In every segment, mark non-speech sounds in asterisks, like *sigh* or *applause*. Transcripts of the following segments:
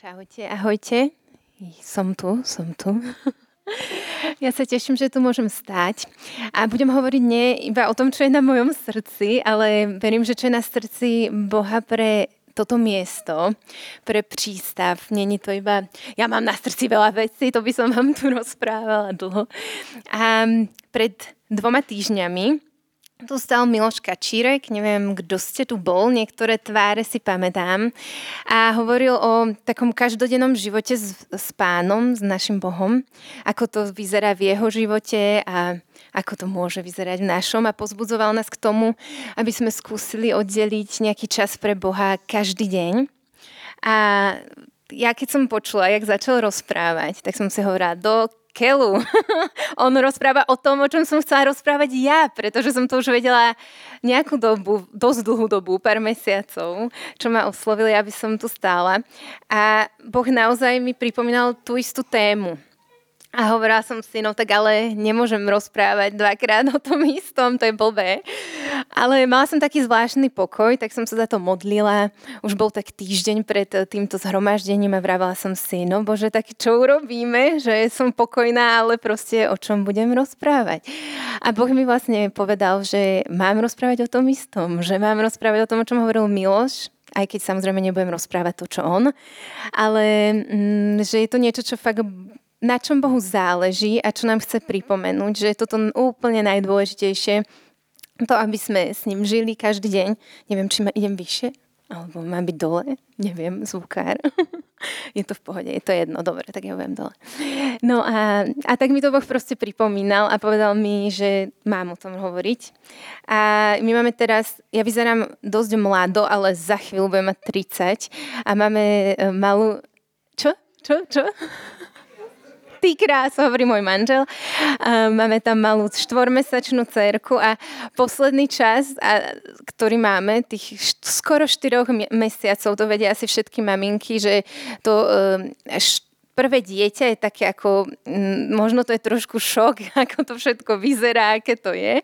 Čaute, ahojte. Som tu, som tu. *laughs* Ja sa teším, že tu môžem stať a budem hovoriť nie iba o tom, čo je na mojom srdci, ale verím, že čo je na srdci Boha pre toto miesto pre prístav. Není to iba, ja mám na srdci veľa vecí, to by som vám tu *laughs* rozprávala dlho. A pred dvoma týždňami tu stal Miloš Kačírek, neviem, kto ste tu bol, niektoré tváre si pamätám. A hovoril o takom každodennom živote s, s pánom, s našim Bohom, ako to vyzerá v jeho živote a ako to môže vyzerať v našom a pozbudzoval nás k tomu, aby sme skúsili oddeliť nejaký čas pre Boha každý deň. A ja keď som počula, jak začal rozprávať, tak som si hovorila, do Kelu. *laughs* On rozpráva o tom, o čom som chcela rozprávať ja, pretože som to už vedela nejakú dobu, dosť dlhú dobu, pár mesiacov, čo ma oslovili, aby som tu stála. A Boh naozaj mi pripomínal tú istú tému. A hovorila som si, no tak ale nemôžem rozprávať dvakrát o tom istom, to je blbé. Ale mala som taký zvláštny pokoj, tak som sa za to modlila. Už bol tak týždeň pred týmto zhromaždením a vravela som si, no bože, tak čo urobíme, že som pokojná, ale proste o čom budem rozprávať. A Boh mi vlastne povedal, že mám rozprávať o tom istom, že mám rozprávať o tom, o čom hovoril Miloš, aj keď samozrejme nebudem rozprávať to, čo on, ale mm, že je to niečo, čo fakt na čom Bohu záleží a čo nám chce pripomenúť, že je toto úplne najdôležitejšie, to, aby sme s ním žili každý deň. Neviem, či ma idem vyššie, alebo mám byť dole, neviem, zvukár. *laughs* je to v pohode, je to jedno, dobre, tak ja budem dole. No a, a tak mi to Boh proste pripomínal a povedal mi, že mám o tom hovoriť. A my máme teraz, ja vyzerám dosť mlado, ale za chvíľu budem mať 30 a máme e, malú... Čo? Čo? Čo? Ty krás, hovorí môj manžel. Máme tam malú štvormesačnú cerku a posledný čas, a, ktorý máme, tých skoro 4 mesiacov, to vedia asi všetky maminky, že to št- prvé dieťa je také ako, možno to je trošku šok, *laughs* ako to všetko vyzerá, aké to je.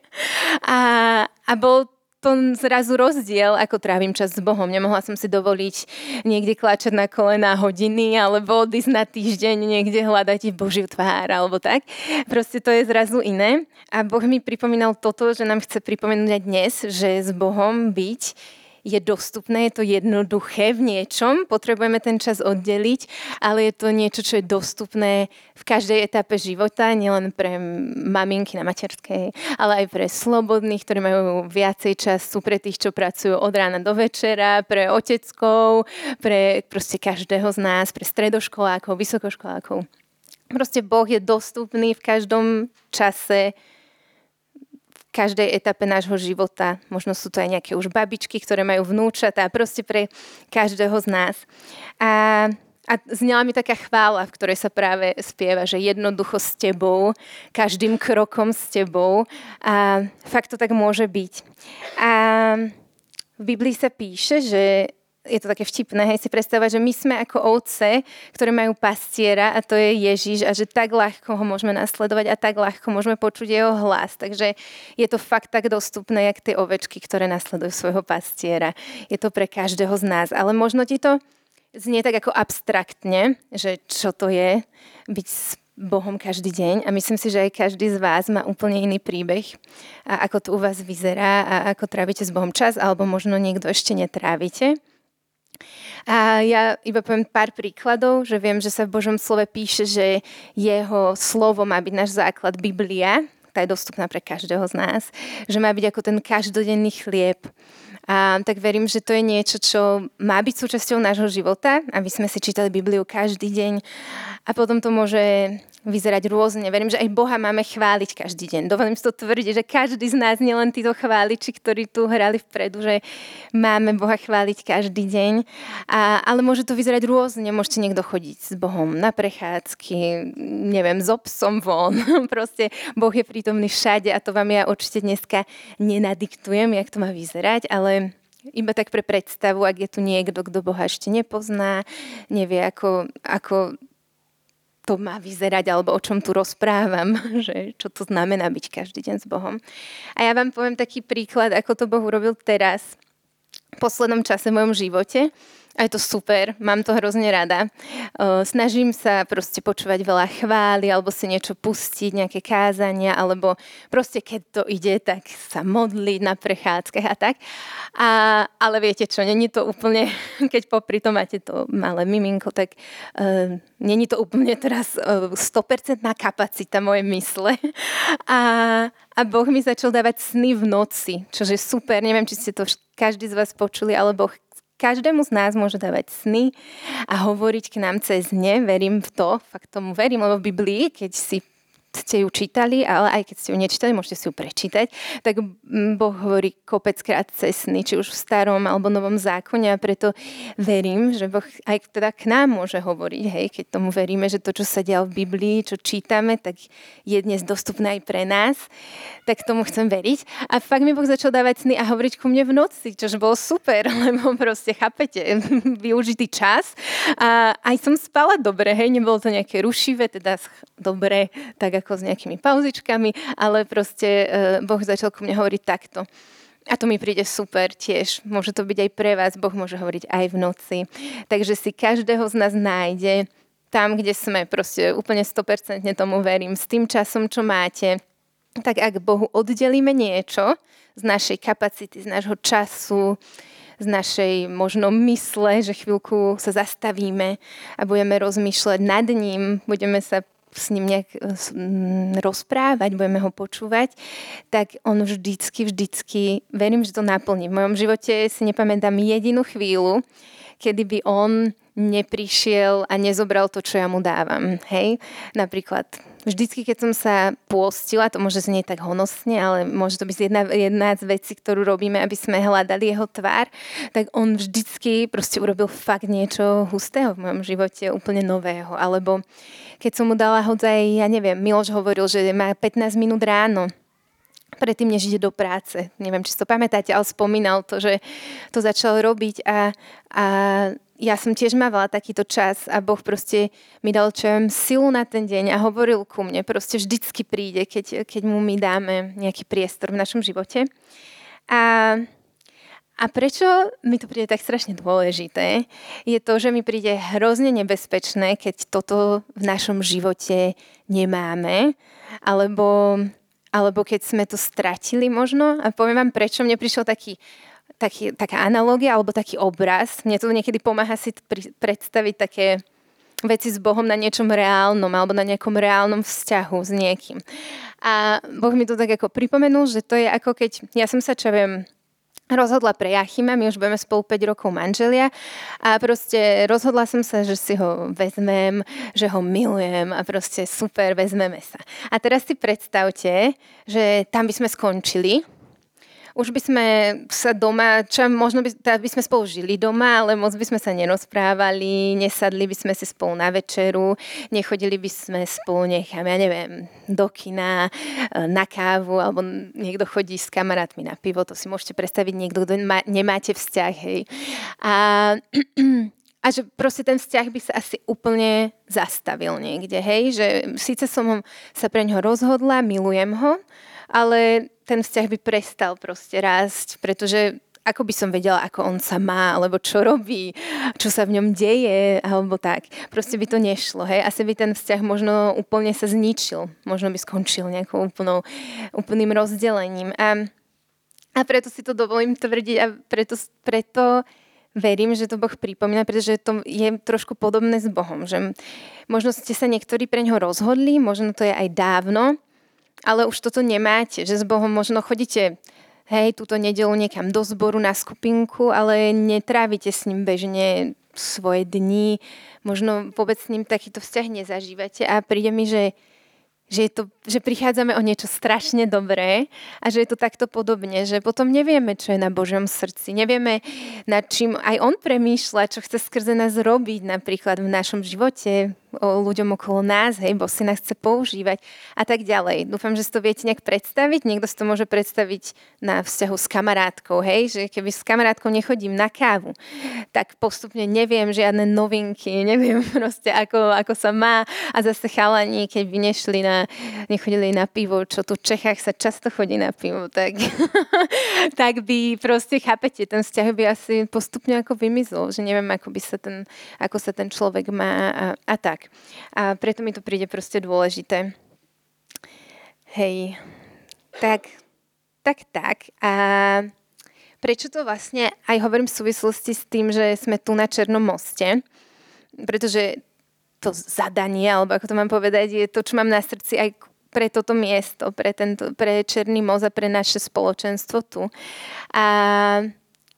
A, a bol to zrazu rozdiel, ako trávim čas s Bohom. Nemohla som si dovoliť niekde klačať na kolená hodiny alebo odísť na týždeň niekde hľadať Božiu tvár alebo tak. Proste to je zrazu iné. A Boh mi pripomínal toto, že nám chce pripomenúť aj dnes, že s Bohom byť je dostupné, je to jednoduché v niečom, potrebujeme ten čas oddeliť, ale je to niečo, čo je dostupné v každej etape života, nielen pre maminky na materskej, ale aj pre slobodných, ktorí majú viacej času, pre tých, čo pracujú od rána do večera, pre oteckov, pre proste každého z nás, pre stredoškolákov, vysokoškolákov. Proste Boh je dostupný v každom čase, každej etape nášho života. Možno sú to aj nejaké už babičky, ktoré majú vnúčatá, proste pre každého z nás. A a znela mi taká chvála, v ktorej sa práve spieva, že jednoducho s tebou, každým krokom s tebou. A fakt to tak môže byť. A v Biblii sa píše, že je to také vtipné, hej, si predstavovať, že my sme ako ovce, ktoré majú pastiera a to je Ježiš a že tak ľahko ho môžeme nasledovať a tak ľahko môžeme počuť jeho hlas. Takže je to fakt tak dostupné, jak tie ovečky, ktoré nasledujú svojho pastiera. Je to pre každého z nás. Ale možno ti to znie tak ako abstraktne, že čo to je byť s Bohom každý deň a myslím si, že aj každý z vás má úplne iný príbeh a ako to u vás vyzerá a ako trávite s Bohom čas alebo možno niekto ešte netrávite. A ja iba poviem pár príkladov, že viem, že sa v Božom slove píše, že jeho slovo má byť náš základ Biblia, tá je dostupná pre každého z nás, že má byť ako ten každodenný chlieb. A tak verím, že to je niečo, čo má byť súčasťou nášho života, aby sme si čítali Bibliu každý deň a potom to môže vyzerať rôzne. Verím, že aj Boha máme chváliť každý deň. Dovolím si to tvrdiť, že každý z nás, nielen títo chváliči, ktorí tu hrali vpredu, že máme Boha chváliť každý deň. A, ale môže to vyzerať rôzne. Môžete niekto chodiť s Bohom na prechádzky, neviem, s obsom von. *laughs* Proste Boh je prítomný všade a to vám ja určite dneska nenadiktujem, jak to má vyzerať, ale iba tak pre predstavu, ak je tu niekto, kto Boha ešte nepozná, nevie, ako, ako to má vyzerať, alebo o čom tu rozprávam, *laughs* že čo to znamená byť každý deň s Bohom. A ja vám poviem taký príklad, ako to Boh urobil teraz, v poslednom čase v mojom živote. A je to super, mám to hrozne rada. Snažím sa proste počúvať veľa chvály, alebo si niečo pustiť, nejaké kázania, alebo proste keď to ide, tak sa modliť na prechádzkach a tak. A, ale viete čo, není to úplne, *laughs* keď popri tom máte to malé miminko, tak uh, není to úplne teraz uh, 100% kapacita moje mysle. *laughs* A, a Boh mi začal dávať sny v noci, čo je super. Neviem, či ste to každý z vás počuli, ale Boh každému z nás môže dávať sny a hovoriť k nám cez ne. Verím v to, fakt tomu verím, lebo v Biblii, keď si ste ju čítali, ale aj keď ste ju nečítali, môžete si ju prečítať, tak Boh hovorí kopeckrát cez sny, či už v starom alebo novom zákone a preto verím, že Boh aj teda k nám môže hovoriť, hej, keď tomu veríme, že to, čo sa dial v Biblii, čo čítame, tak je dnes dostupné aj pre nás, tak tomu chcem veriť. A fakt mi Boh začal dávať sny a hovoriť ku mne v noci, čož bolo super, *laughs* lebo proste, chápete, *laughs* využitý čas. A aj som spala dobre, hej, nebolo to nejaké rušivé, teda dobre, tak s nejakými pauzičkami, ale proste uh, Boh začal ku mne hovoriť takto. A to mi príde super tiež. Môže to byť aj pre vás, Boh môže hovoriť aj v noci. Takže si každého z nás nájde tam, kde sme, proste úplne 100% tomu verím, s tým časom, čo máte. Tak ak Bohu oddelíme niečo z našej kapacity, z nášho času, z našej možno mysle, že chvíľku sa zastavíme a budeme rozmýšľať nad ním, budeme sa s ním nejak e, rozprávať, budeme ho počúvať, tak on vždycky, vždycky, verím, že to naplní. V mojom živote si nepamätám jedinú chvíľu, kedy by on neprišiel a nezobral to, čo ja mu dávam. Hej? Napríklad vždycky, keď som sa pôstila, to môže znieť tak honosne, ale môže to byť jedna, jedna z vecí, ktorú robíme, aby sme hľadali jeho tvár, tak on vždycky proste urobil fakt niečo hustého v mojom živote, úplne nového. Alebo keď som mu dala hodzaj, ja neviem, Miloš hovoril, že má 15 minút ráno, predtým, než ide do práce. Neviem, či si to pamätáte, ale spomínal to, že to začal robiť a, a ja som tiež mávala takýto čas a Boh proste mi dal čo silu na ten deň a hovoril ku mne. Proste vždycky príde, keď, keď mu my dáme nejaký priestor v našom živote. A a prečo mi to príde tak strašne dôležité, je to, že mi príde hrozne nebezpečné, keď toto v našom živote nemáme, alebo, alebo keď sme to stratili možno. A poviem vám, prečo mne prišiel taký, taký, taká analogia alebo taký obraz. Mne to niekedy pomáha si pri, predstaviť také veci s Bohom na niečom reálnom alebo na nejakom reálnom vzťahu s niekým. A Boh mi to tak ako pripomenul, že to je ako keď, ja som sa, čo viem, rozhodla pre Jachima, my už budeme spolu 5 rokov manželia a proste rozhodla som sa, že si ho vezmem, že ho milujem a proste super, vezmeme sa. A teraz si predstavte, že tam by sme skončili, už by sme sa doma, čo možno by, teda by sme spolu žili doma, ale moc by sme sa nerozprávali, nesadli by sme si spolu na večeru, nechodili by sme spolu nechám, ja neviem, do kina, e, na kávu, alebo niekto chodí s kamarátmi na pivo, to si môžete predstaviť niekto, kto má, nemáte vzťah, hej. A *clears throat* a že proste ten vzťah by sa asi úplne zastavil niekde, hej, že síce som sa pre ňoho rozhodla, milujem ho, ale ten vzťah by prestal proste rásť, pretože ako by som vedela, ako on sa má, alebo čo robí, čo sa v ňom deje, alebo tak. Proste by to nešlo, hej. Asi by ten vzťah možno úplne sa zničil. Možno by skončil nejakou úplnou, úplným rozdelením. A, a preto si to dovolím tvrdiť a preto, preto verím, že to Boh pripomína, pretože to je trošku podobné s Bohom. Že možno ste sa niektorí pre ňoho rozhodli, možno to je aj dávno, ale už toto nemáte, že s Bohom možno chodíte hej, túto nedelu niekam do zboru na skupinku, ale netrávite s ním bežne svoje dni, možno vôbec s ním takýto vzťah nezažívate a príde mi, že že, je to, že prichádzame o niečo strašne dobré a že je to takto podobne, že potom nevieme, čo je na Božom srdci, nevieme, nad čím aj On premýšľa, čo chce skrze nás robiť napríklad v našom živote, ľuďom okolo nás, hej, bo si nás chce používať a tak ďalej. Dúfam, že si to viete nejak predstaviť. Niekto si to môže predstaviť na vzťahu s kamarátkou, hej, že keby s kamarátkou nechodím na kávu, tak postupne neviem žiadne novinky, neviem *laughs* proste, ako, ako sa má a zase chalani, keď by nešli na, nechodili na pivo, čo tu v Čechách sa často chodí na pivo, tak, *laughs* tak by proste, chápete, ten vzťah by asi postupne ako vymizol, že neviem, ako by sa ten, ako sa ten človek má a, a tak. A preto mi to príde proste dôležité. Hej, tak, tak, tak. A prečo to vlastne aj hovorím v súvislosti s tým, že sme tu na Černom moste, pretože to zadanie, alebo ako to mám povedať, je to, čo mám na srdci aj pre toto miesto, pre, tento, pre Černý most a pre naše spoločenstvo tu. A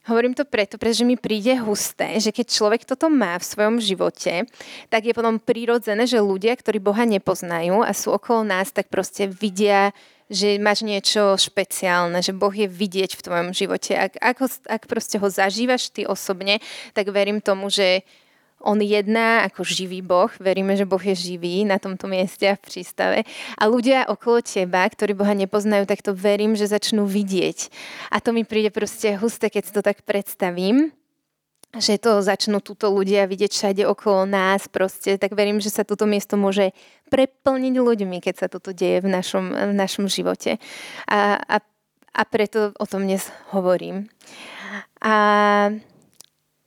Hovorím to preto, pretože mi príde husté, že keď človek toto má v svojom živote, tak je potom prirodzené, že ľudia, ktorí Boha nepoznajú a sú okolo nás, tak proste vidia, že máš niečo špeciálne, že Boh je vidieť v tvojom živote. Ak, ak, ak proste ho zažívaš ty osobne, tak verím tomu, že on jedná ako živý Boh, veríme, že Boh je živý na tomto mieste a v prístave. A ľudia okolo teba, ktorí Boha nepoznajú, tak to verím, že začnú vidieť. A to mi príde proste husté, keď si to tak predstavím že to začnú túto ľudia vidieť všade okolo nás proste, tak verím, že sa toto miesto môže preplniť ľuďmi, keď sa toto deje v našom, v našom živote. A, a, a preto o tom dnes hovorím. A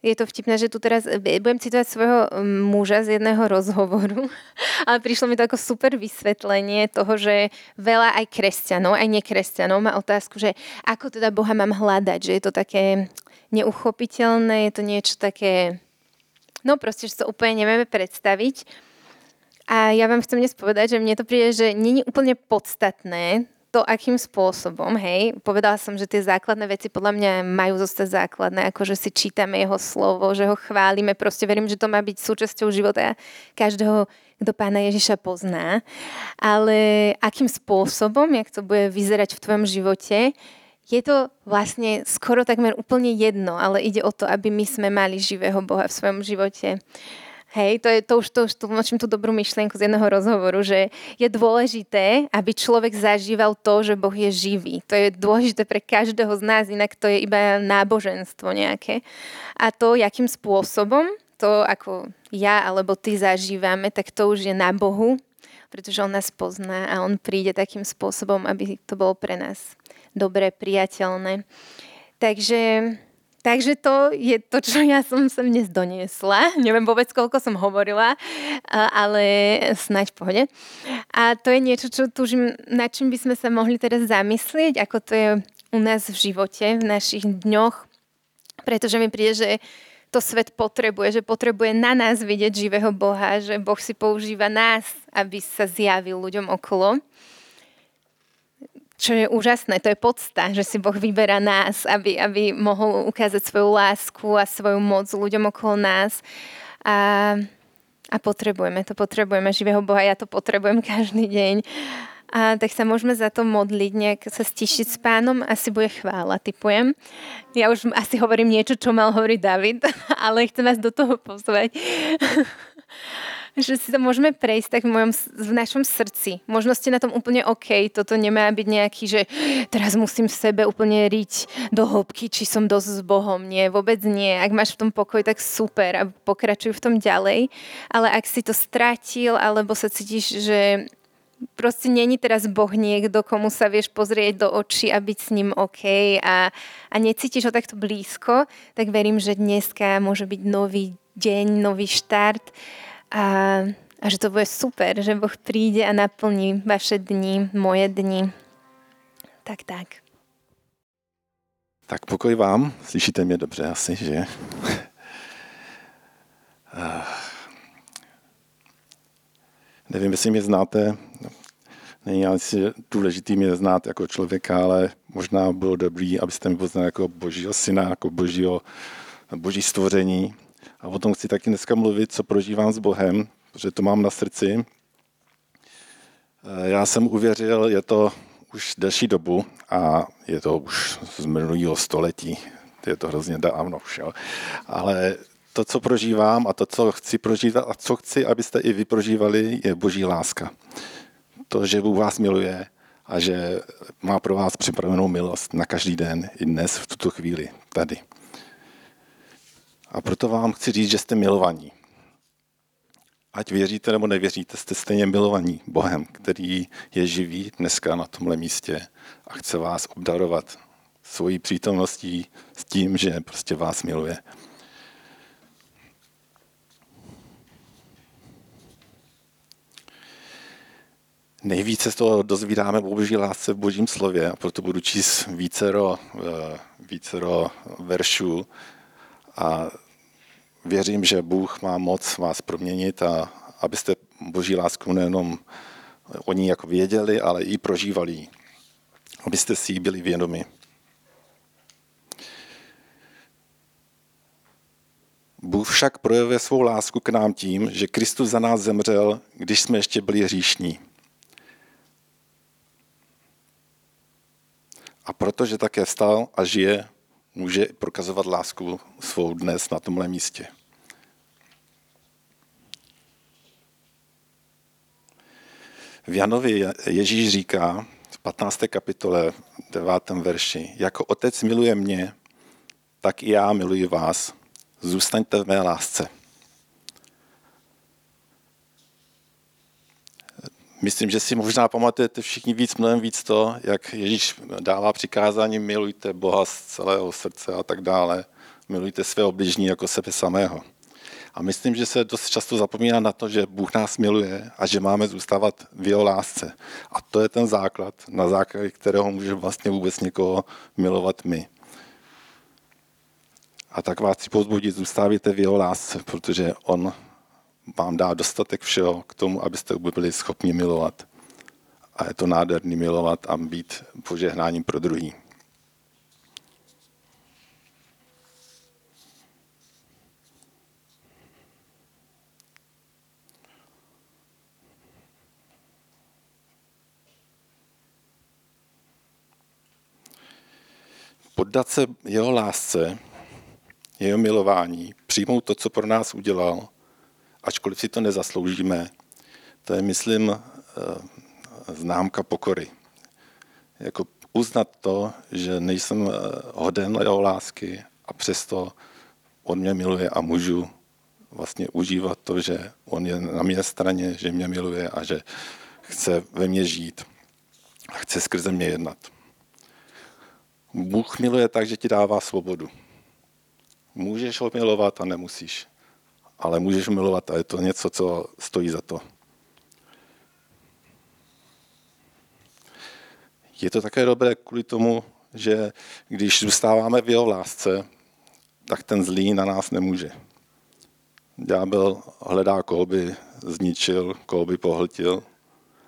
je to vtipné, že tu teraz e, budem citovať svojho muža z jedného rozhovoru, *laughs* ale prišlo mi to ako super vysvetlenie toho, že veľa aj kresťanov, aj nekresťanov má otázku, že ako teda Boha mám hľadať, že je to také neuchopiteľné, je to niečo také, no proste, že to úplne nevieme predstaviť. A ja vám chcem dnes povedať, že mne to príde, že není úplne podstatné to, akým spôsobom, hej, povedala som, že tie základné veci podľa mňa majú zostať základné, ako že si čítame jeho slovo, že ho chválime, proste verím, že to má byť súčasťou života každého, kto pána Ježiša pozná, ale akým spôsobom, jak to bude vyzerať v tvojom živote, je to vlastne skoro takmer úplne jedno, ale ide o to, aby my sme mali živého Boha v svojom živote. Hej, to, je, to už to už tlmočím tú dobrú myšlienku z jedného rozhovoru, že je dôležité, aby človek zažíval to, že Boh je živý. To je dôležité pre každého z nás, inak to je iba náboženstvo nejaké. A to, jakým spôsobom to, ako ja alebo ty zažívame, tak to už je na Bohu, pretože On nás pozná a On príde takým spôsobom, aby to bolo pre nás dobré, priateľné. Takže Takže to je to, čo ja som sem dnes doniesla. *laughs* Neviem vôbec, koľko som hovorila, ale snaď v pohode. A to je niečo, čo tužím, na čím by sme sa mohli teraz zamyslieť, ako to je u nás v živote, v našich dňoch. Pretože mi príde, že to svet potrebuje, že potrebuje na nás vidieť živého Boha, že Boh si používa nás, aby sa zjavil ľuďom okolo čo je úžasné, to je podsta, že si Boh vyberá nás, aby, aby mohol ukázať svoju lásku a svoju moc ľuďom okolo nás. A, a potrebujeme to, potrebujeme živého Boha, ja to potrebujem každý deň. A tak sa môžeme za to modliť, nejak sa stišiť s pánom, asi bude chvála, typujem. Ja už asi hovorím niečo, čo mal hovoriť David, *laughs* ale chcem vás do toho pozvať *laughs* že si to môžeme prejsť tak v, mojom, v našom srdci. Možno ste na tom úplne OK, toto nemá byť nejaký, že teraz musím v sebe úplne riť do hĺbky, či som dosť s Bohom. Nie, vôbec nie. Ak máš v tom pokoj, tak super a pokračuj v tom ďalej. Ale ak si to stratil, alebo sa cítiš, že proste není teraz Boh niekto, komu sa vieš pozrieť do očí a byť s ním OK a, a necítiš ho takto blízko, tak verím, že dneska môže byť nový deň, nový štart a, a že to bude super, že Boh príde a naplní vaše dni, moje dni. Tak, tak. Tak pokoj vám, slyšíte mě dobře asi, že? Nevím, jestli mě znáte, není asi důležitý mě znát jako člověka, ale možná bylo dobrý, abyste mě poznali jako božího syna, jako božího, boží stvoření. A o tom chci taky dneska mluvit, co prožívám s Bohem, protože to mám na srdci. Eh, já jsem uvěřil, je to už delší dobu a je to už z minulého století. Je to hrozně dávno už, jo. Ale to, co prožívám a to, co chci prožívat a co chci, abyste i vy prožívali, je boží láska. To, že Bůh vás miluje a že má pro vás připravenou milost na každý den, i dnes, v tuto chvíli, tady. A proto vám chci říct, že jste milovaní. Ať věříte nebo nevěříte, jste stejně milovaní Bohem, který je živý dneska na tomhle místě a chce vás obdarovat svojí přítomností s tím, že prostě vás miluje. Nejvíce z toho dozvídáme o boží lásce v božím slově a proto budu číst vícero, eh, vícero veršů a věřím, že Bůh má moc vás proměnit a abyste boží lásku nejenom o ní jako věděli, ale i prožívali. Abyste si ji byli vědomi. Bůh však projevuje svou lásku k nám tím, že Kristus za nás zemřel, když jsme ještě byli hříšní. A protože také vstal a žije, může prokazovat lásku svou dnes na tomhle místě. V Janovi Ježíš říká v 15. kapitole 9. verši, jako otec miluje mě, tak i já miluji vás. Zůstaňte v mé lásce. Myslím, že si možná pamatujete všichni víc, mnohem víc to, jak Ježíš dává přikázání, milujte Boha z celého srdce a tak dále. Milujte svého bližní jako sebe samého. A myslím, že se dost často zapomíná na to, že Bůh nás miluje a že máme zůstávat v jeho lásce. A to je ten základ, na základě kterého můžeme vlastně vůbec někoho milovat my. A tak vás chci pozbudit, zůstávajte v jeho lásce, protože on vám dá dostatek všeho k tomu, abyste byli schopni milovat. A je to nádherný milovat a být požehnáním pro druhý. Poddat se jeho lásce, jeho milování, přijmout to, co pro nás udělal – ačkoliv si to nezasloužíme, to je, myslím, eh, známka pokory. Jako uznat to, že nejsem eh, hoden jeho lásky a přesto on mě miluje a můžu vlastně užívat to, že on je na mé straně, že mě miluje a že chce ve mně žít a chce skrze mě jednat. Bůh miluje tak, že ti dává svobodu. Můžeš ho milovat a nemusíš ale můžeš milovat a je to něco, co stojí za to. Je to také dobré kvůli tomu, že když zůstáváme v jeho lásce, tak ten zlý na nás nemůže. Ďábel hledá, koho by zničil, koho by pohltil,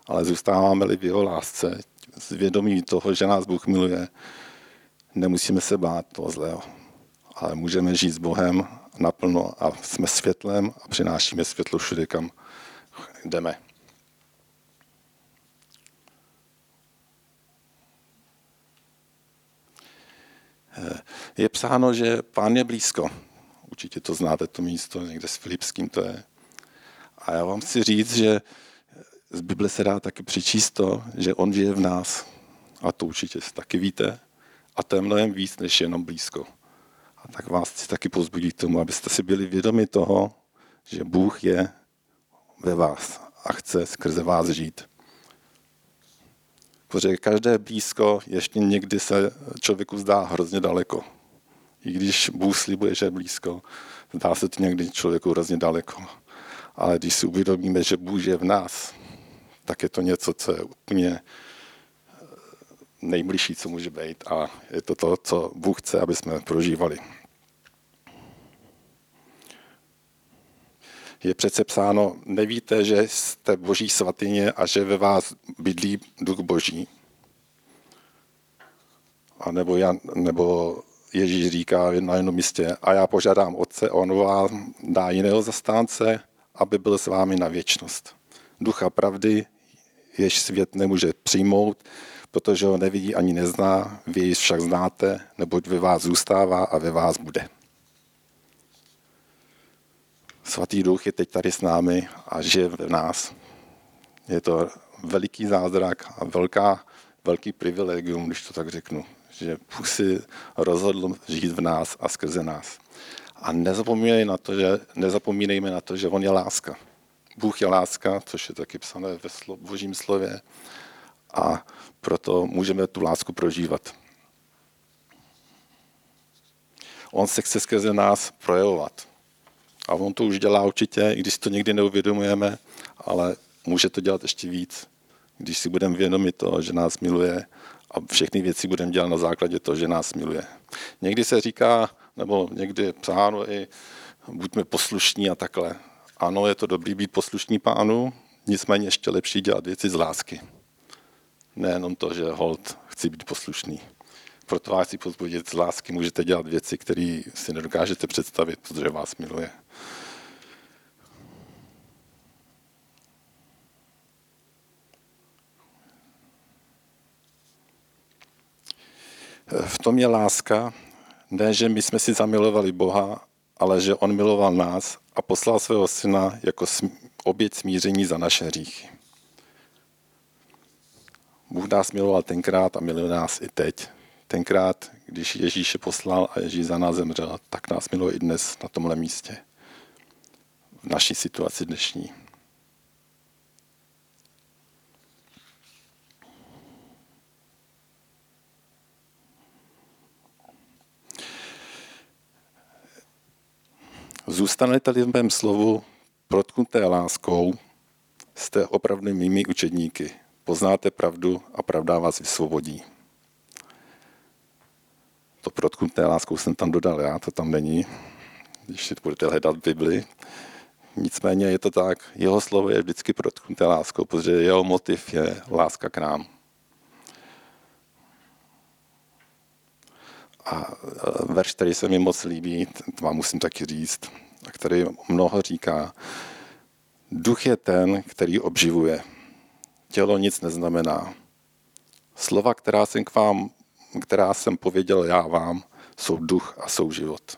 ale zůstáváme-li v jeho lásce, s vědomí toho, že nás Bůh miluje, nemusíme se bát toho zlého, ale můžeme žít s Bohem naplno a jsme světlem a přinášíme světlo všude, kam jdeme. Je psáno, že pán je blízko. Určitě to znáte, to místo, někde s Filipským to je. A já vám chci říct, že z Bible se dá taky přičíst to, že on žije v nás. A to určitě taky víte. A to je mnohem víc, než jenom blízko. A tak vás chci taky pozbudit tomu, abyste si byli vědomi toho, že Bůh je ve vás a chce skrze vás žít. Protože každé blízko ještě někdy se člověku zdá hrozně daleko. I když Bůh slibuje, že je blízko, zdá se to někdy člověku hrozně daleko. Ale když si uvědomíme, že Bůh je v nás, tak je to něco, co je úplně nejbližší, co může být a je to to, co Bůh chce, aby jsme prožívali. Je přece psáno, nevíte, že jste boží svatyně a že ve vás bydlí duch boží. A nebo, Jan, nebo Ježíš říká na jednom místě, a já požádám Otce, on vám dá jiného zastánce, aby byl s vámi na věčnost. Ducha pravdy, jež svět nemůže přijmout, protože ho nevidí ani nezná, vy ji však znáte, neboť ve vás zůstává a ve vás bude. Svatý duch je teď tady s námi a žije v nás. Je to veliký zázrak a velká, velký privilegium, když to tak řeknu, že Bůh si rozhodl žít v nás a skrze nás. A nezapomínejme na to, že, nezapomínejme na to, že On je láska. Bůh je láska, což je taky psané ve božím slově a proto můžeme tu lásku prožívat. On se chce skrze nás projevovat. A on to už dělá určitě, i když to někdy neuvědomujeme, ale může to dělat ještě víc, když si budeme vědomi toho, že nás miluje a všechny věci budeme dělat na základě toho, že nás miluje. Někdy se říká, nebo někdy je psáno i buďme poslušní a takhle. Ano, je to dobrý být poslušní pánu, nicméně ještě lepší dělat věci z lásky. Nejenom to, že hold chci být poslušný. Proto vás chci pozbudit z lásky, můžete dělat věci, které si nedokážete představit, protože vás miluje. V tom je láska, ne, že my jsme si zamilovali Boha, ale že On miloval nás a poslal svého syna jako oběť smíření za naše hříchy. Bůh nás miloval tenkrát a miluje nás i teď. Tenkrát, když Ježíše poslal a Ježíš za nás zemřel, tak nás miluje i dnes na tomhle místě. V naší situaci dnešní. Zůstanete-li v mém slovu protknuté láskou, jste opravdu mými učedníky. Poznáte pravdu a pravda vás vysvobodí. To protknuté láskou jsem tam dodal já, to tam není, když si budete hledat Bibli. Nicméně je to tak, jeho slovo je vždycky protknuté láskou, protože jeho motiv je láska k nám. A verš, který se mi moc líbí, to vám musím taky říct, a který mnoho říká, duch je ten, který obživuje. Tělo nic neznamená. Slova, která jsem k vám, která jsem pověděl já vám, jsou duch a jsou život.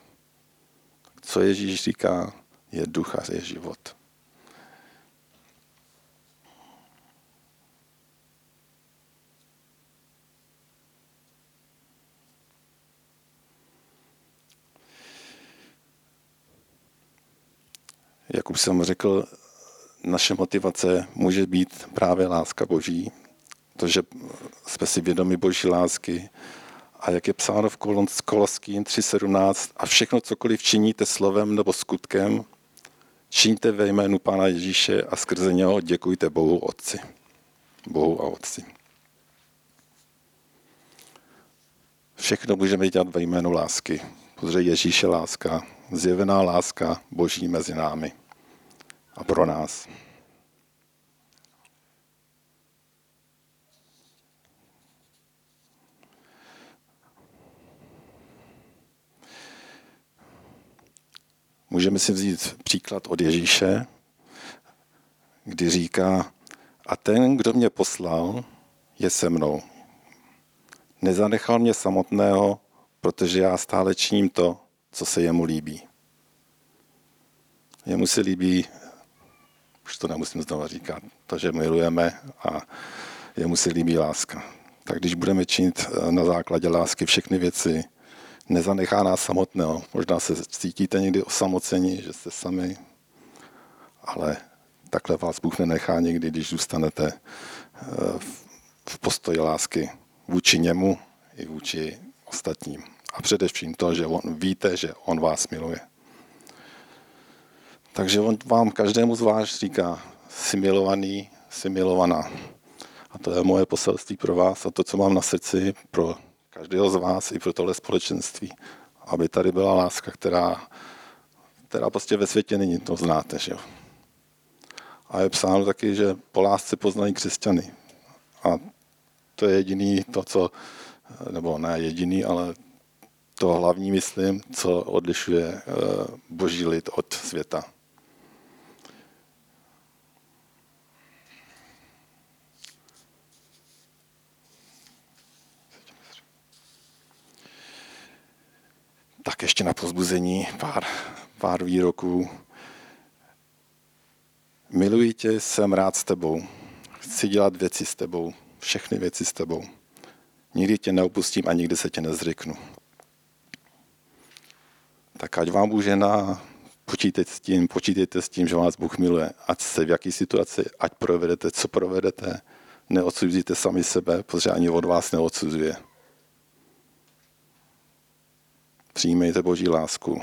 Co Ježíš říká, je duch a je život. jak už jsem řekl, naše motivace může být právě láska Boží, to, že jsme si vědomi Boží lásky. A jak je psáno v Koloským 3.17 a všechno, cokoliv činíte slovem nebo skutkem, činíte ve jménu Pána Ježíše a skrze něho děkujte Bohu Otci. Bohu a Otci. Všechno můžeme dělat ve jménu lásky, protože Ježíš je láska, zjevená láska Boží mezi námi a pro nás. Můžeme si vzít příklad od Ježíše, kdy říká, a ten, kdo mě poslal, je se mnou. Nezanechal mě samotného, protože já stále činím to, co se jemu líbí. Jemu se líbí už to nemusím znovu říkat, to, že milujeme a jemu se líbí láska. Tak když budeme činit eh, na základě lásky všechny věci, nezanechá nás samotného. Možná se cítíte někdy osamocení, že jste sami, ale takhle vás Bůh nenechá někdy, když zůstanete eh, v postoji lásky vůči němu i vůči ostatním. A především to, že on, víte, že on vás miluje. Takže on vám každému z vás říká, jsi milovaný, jsi milovaná. A to je moje poselství pro vás a to, co mám na srdci pro každého z vás i pro tohle společenství. Aby tady byla láska, která, která prostě ve světě není, to znáte. Že jo? A je psáno taky, že po lásce poznají křesťany. A to je jediný to, co, nebo ne jediný, ale to hlavní, myslím, co odlišuje eh, boží lid od světa. Tak ještě na pozbuzení pár, pár výroků. Miluji tě, jsem rád s tebou. Chci dělat věci s tebou, všechny věci s tebou. Nikdy tě neopustím a nikdy se tě nezřeknu. Tak ať vám žena, počítejte s tím, počítejte s tím, že vás Bůh miluje. Ať se v jaký situaci, ať provedete, co provedete, neodsuzujte sami sebe, protože ani od vás neodsuzuje. Přijmejte Boží lásku,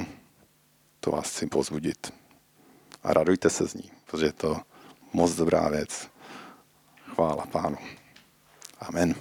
to vás chci pozbudit. A radujte se z ní, protože je to moc dobrá věc. Chvála Pánu. Amen.